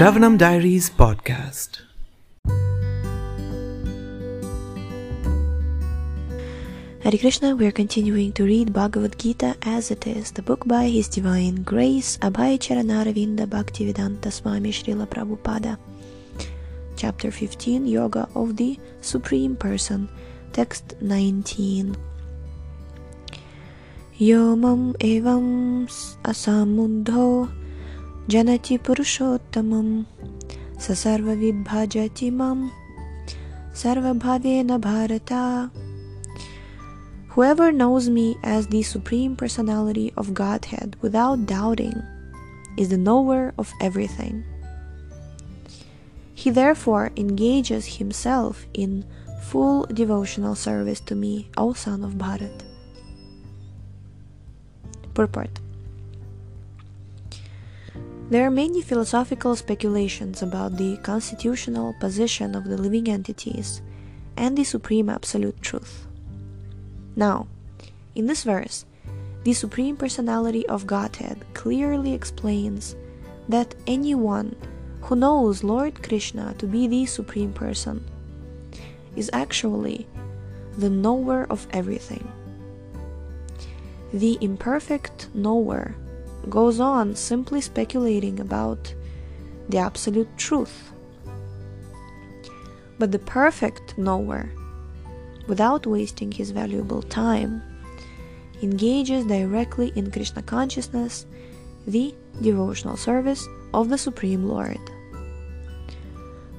Shravanam Diaries podcast. Hare Krishna, we are continuing to read Bhagavad Gita as it is, the book by His Divine Grace, Abhay Charanaravinda Bhaktivedanta Swami Srila Prabhupada. Chapter 15 Yoga of the Supreme Person, text 19. Yomam evam asamudho sasarva vidbhajati mam sarvabhavena bharata Whoever knows me as the Supreme Personality of Godhead without doubting is the knower of everything. He therefore engages himself in full devotional service to me, O son of Bharat. Purport There are many philosophical speculations about the constitutional position of the living entities and the Supreme Absolute Truth. Now, in this verse, the Supreme Personality of Godhead clearly explains that anyone who knows Lord Krishna to be the Supreme Person is actually the knower of everything. The imperfect knower goes on simply speculating about the absolute truth. But the perfect knower without wasting his valuable time, engages directly in Krishna consciousness, the devotional service of the Supreme Lord.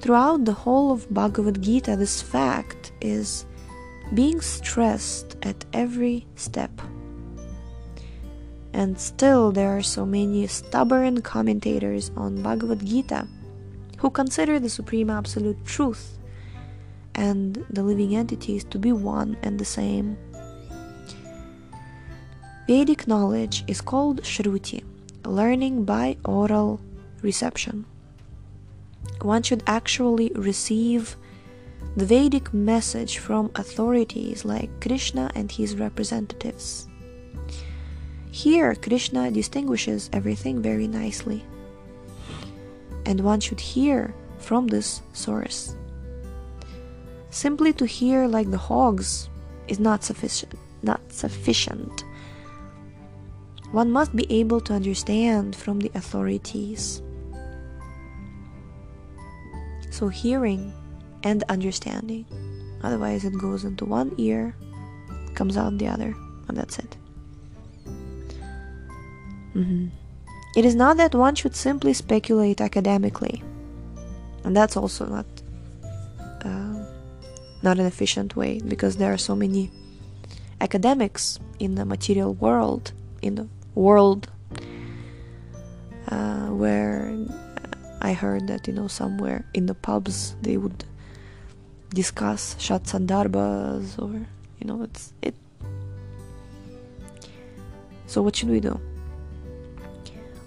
Throughout the whole of Bhagavad Gita, this fact is being stressed at every step. And still, there are so many stubborn commentators on Bhagavad Gita who consider the Supreme Absolute Truth and the living entities to be one and the same. Vedic knowledge is called Shruti, learning by oral reception. One should actually receive the Vedic message from authorities like Krishna and his representatives. Here, Krishna distinguishes everything very nicely, and one should hear from this source. Simply to hear like the hogs is not sufficient. Not sufficient. One must be able to understand from the authorities. So hearing and understanding. Otherwise it goes into one ear, comes out the other, and that's it. Mm-hmm. It is not that one should simply speculate academically, and that's also not uh, not an efficient way because there are so many academics in the material world, in the world uh, where I heard that you know somewhere in the pubs they would discuss shat sandarbhas or you know it's it. So what should we do?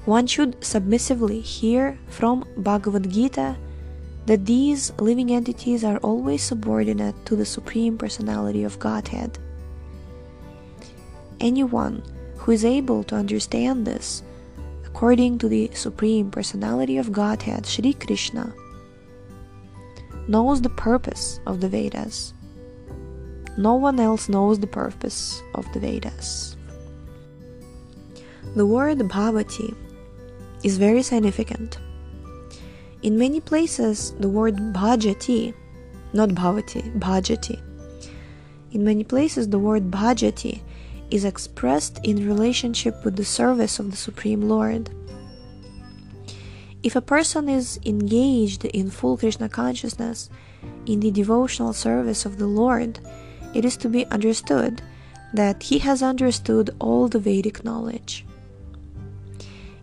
One should submissively hear from Bhagavad Gita that these living entities are always subordinate to the Supreme Personality of Godhead. Anyone who is able to understand this, according to the Supreme Personality of Godhead, Sri Krishna, knows the purpose of the Vedas. No one else knows the purpose of the Vedas. The word bhavati is very significant. In many places, the word bhajati, not bhavati, bhajati. In many places, the word bhajati is expressed in relationship with the service of the Supreme Lord. If a person is engaged in full Krishna consciousness in the devotional service of the Lord, it is to be understood that he has understood all the Vedic knowledge.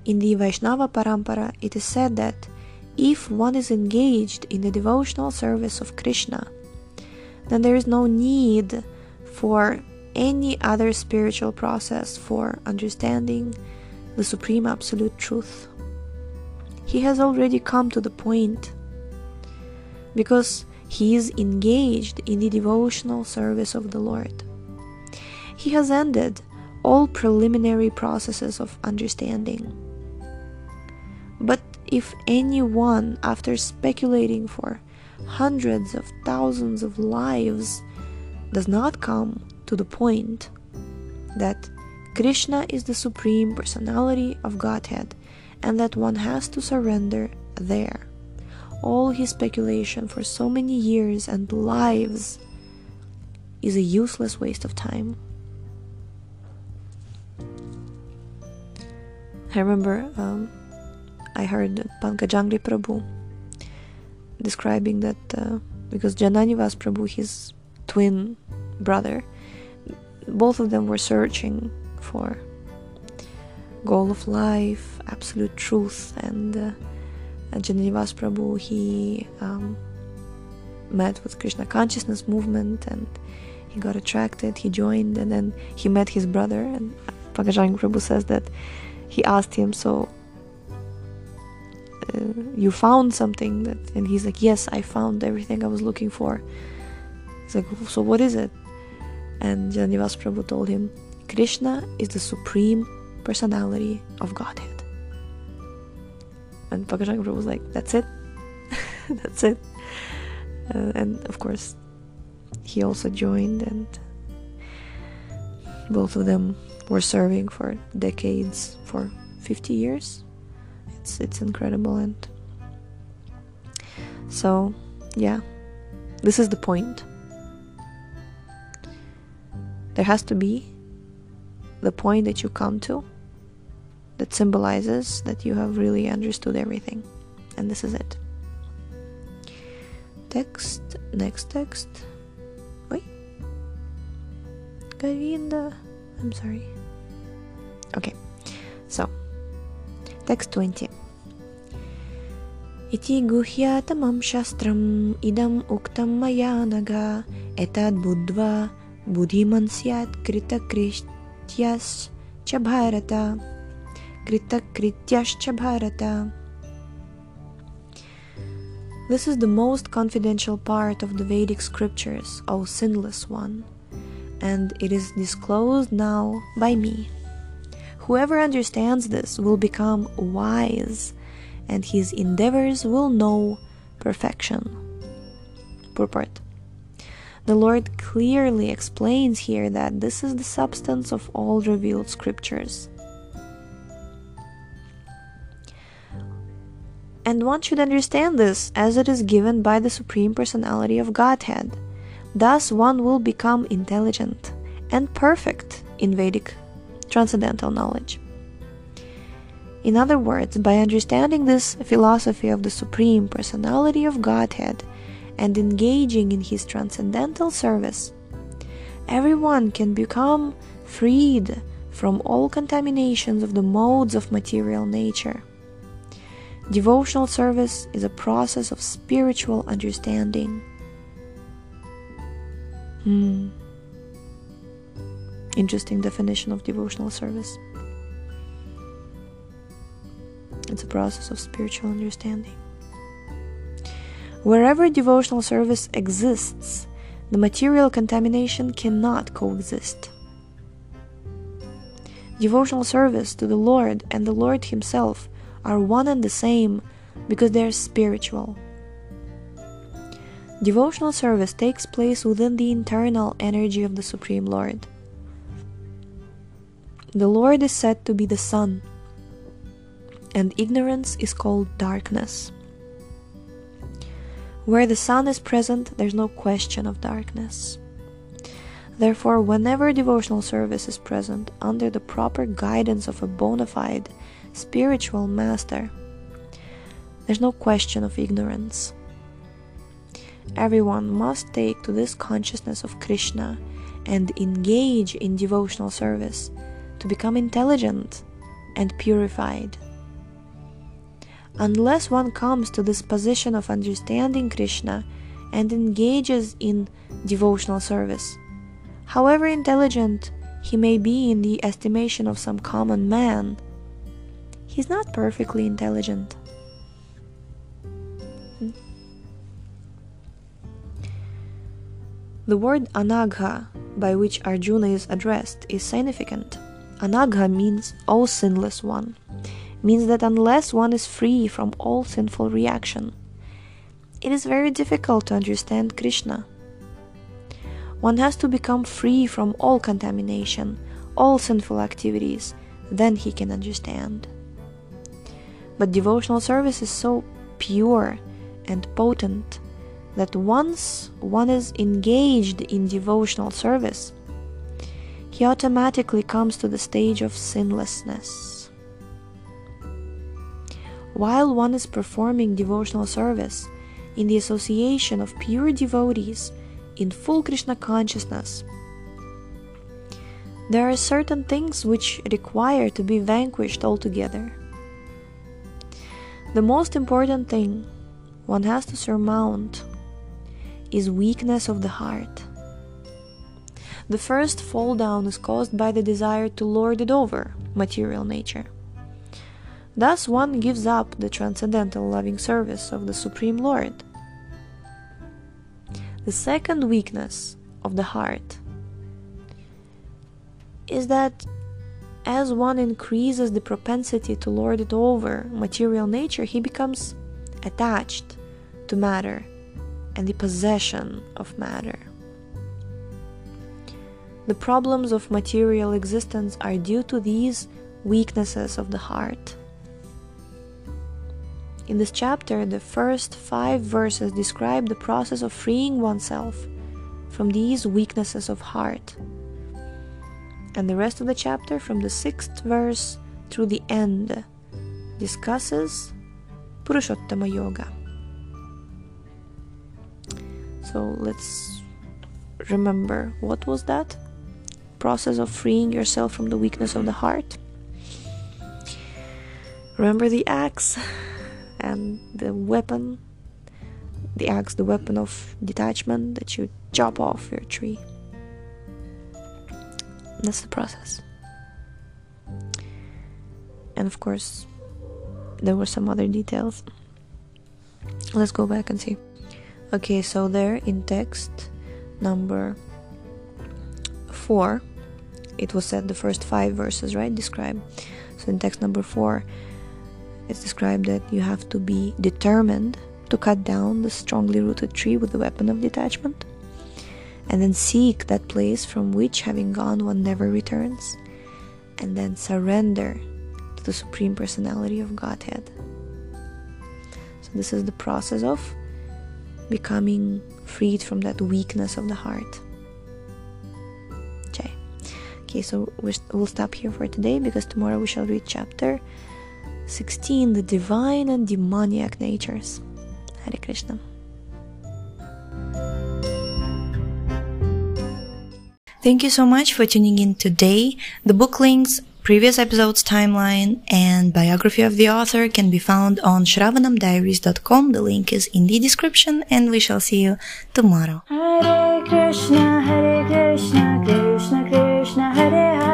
In the Vaishnava Parampara, it is said that if one is engaged in the devotional service of Krishna, then there is no need for any other spiritual process for understanding the Supreme Absolute Truth. He has already come to the point because he is engaged in the devotional service of the Lord. He has ended all preliminary processes of understanding. If anyone, after speculating for hundreds of thousands of lives, does not come to the point that Krishna is the Supreme Personality of Godhead and that one has to surrender there. All his speculation for so many years and lives is a useless waste of time. I remember um, I heard Pankajanghri Prabhu describing that uh, because Jananivas Prabhu, his twin brother, both of them were searching for goal of life, absolute truth, and uh, Jananivas Prabhu he um, met with Krishna consciousness movement and he got attracted, he joined, and then he met his brother. And Pankajang Prabhu says that he asked him, So uh, you found something that and he's like yes i found everything i was looking for. He's like so what is it? And janivas prabhu told him krishna is the supreme personality of godhead. And Pankajang Prabhu was like that's it. That's it. Uh, and of course he also joined and both of them were serving for decades for 50 years it's it's incredible and so yeah. This is the point. There has to be the point that you come to that symbolizes that you have really understood everything. And this is it. Text next text. Wait Govinda I'm sorry Text 20 Iti guhyatamam shastram idam uktam maya naga etad buddva buddhiman syat krita krityas cha bharata krita cha bharata This is the most confidential part of the Vedic scriptures, O sinless one, and it is disclosed now by me. Whoever understands this will become wise, and his endeavors will know perfection. Purport The Lord clearly explains here that this is the substance of all revealed scriptures. And one should understand this as it is given by the Supreme Personality of Godhead. Thus, one will become intelligent and perfect in Vedic transcendental knowledge. In other words, by understanding this philosophy of the Supreme Personality of Godhead and engaging in His transcendental service, everyone can become freed from all contaminations of the modes of material nature. Devotional service is a process of spiritual understanding. Hmm. Interesting definition of devotional service. It's a process of spiritual understanding. Wherever devotional service exists, the material contamination cannot coexist. Devotional service to the Lord and the Lord Himself are one and the same because they are spiritual. Devotional service takes place within the internal energy of the Supreme Lord. The Lord is said to be the sun, and ignorance is called darkness. Where the sun is present, there's no question of darkness. Therefore, whenever devotional service is present under the proper guidance of a bona fide spiritual master, there's no question of ignorance. Everyone must take to this consciousness of Krishna and engage in devotional service to become intelligent and purified. Unless one comes to this position of understanding Krishna and engages in devotional service, however intelligent he may be in the estimation of some common man, he's not perfectly intelligent. Hmm. The word anagha, by which Arjuna is addressed, is significant. Anagha means O sinless one. means that unless one is free from all sinful reaction, it is very difficult to understand Krishna. One has to become free from all contamination, all sinful activities, then he can understand. But devotional service is so pure and potent that once one is engaged in devotional service, he automatically comes to the stage of sinlessness. While one is performing devotional service in the association of pure devotees in full Krishna consciousness, there are certain things which require to be vanquished altogether. The most important thing one has to surmount is weakness of the heart. The first fall down is caused by the desire to lord it over material nature. Thus, one gives up the transcendental loving service of the Supreme Lord. The second weakness of the heart is that as one increases the propensity to lord it over material nature, he becomes attached to matter and the possession of matter. The problems of material existence are due to these weaknesses of the heart. In this chapter, the first five verses describe the process of freeing oneself from these weaknesses of heart. And the rest of the chapter, from the sixth verse through the end, discusses Purushottama Yoga. So let's remember what was that? Process of freeing yourself from the weakness of the heart. Remember the axe and the weapon. The axe, the weapon of detachment that you chop off your tree. That's the process. And of course, there were some other details. Let's go back and see. Okay, so there in text number 4, it was said the first five verses, right? Describe. So in text number 4, it's described that you have to be determined to cut down the strongly rooted tree with the weapon of detachment, and then seek that place from which, having gone, one never returns, and then surrender to the Supreme Personality of Godhead. So, this is the process of becoming freed from that weakness of the heart. Okay, okay so we'll stop here for today because tomorrow we shall read chapter 16 The Divine and Demoniac Natures. Hare Krishna. Thank you so much for tuning in today. The book links Previous episode's timeline and biography of the author can be found on shravanamdiaries.com. The link is in the description and we shall see you tomorrow. Hare Krishna, Hare Krishna, Krishna Krishna Hare Hare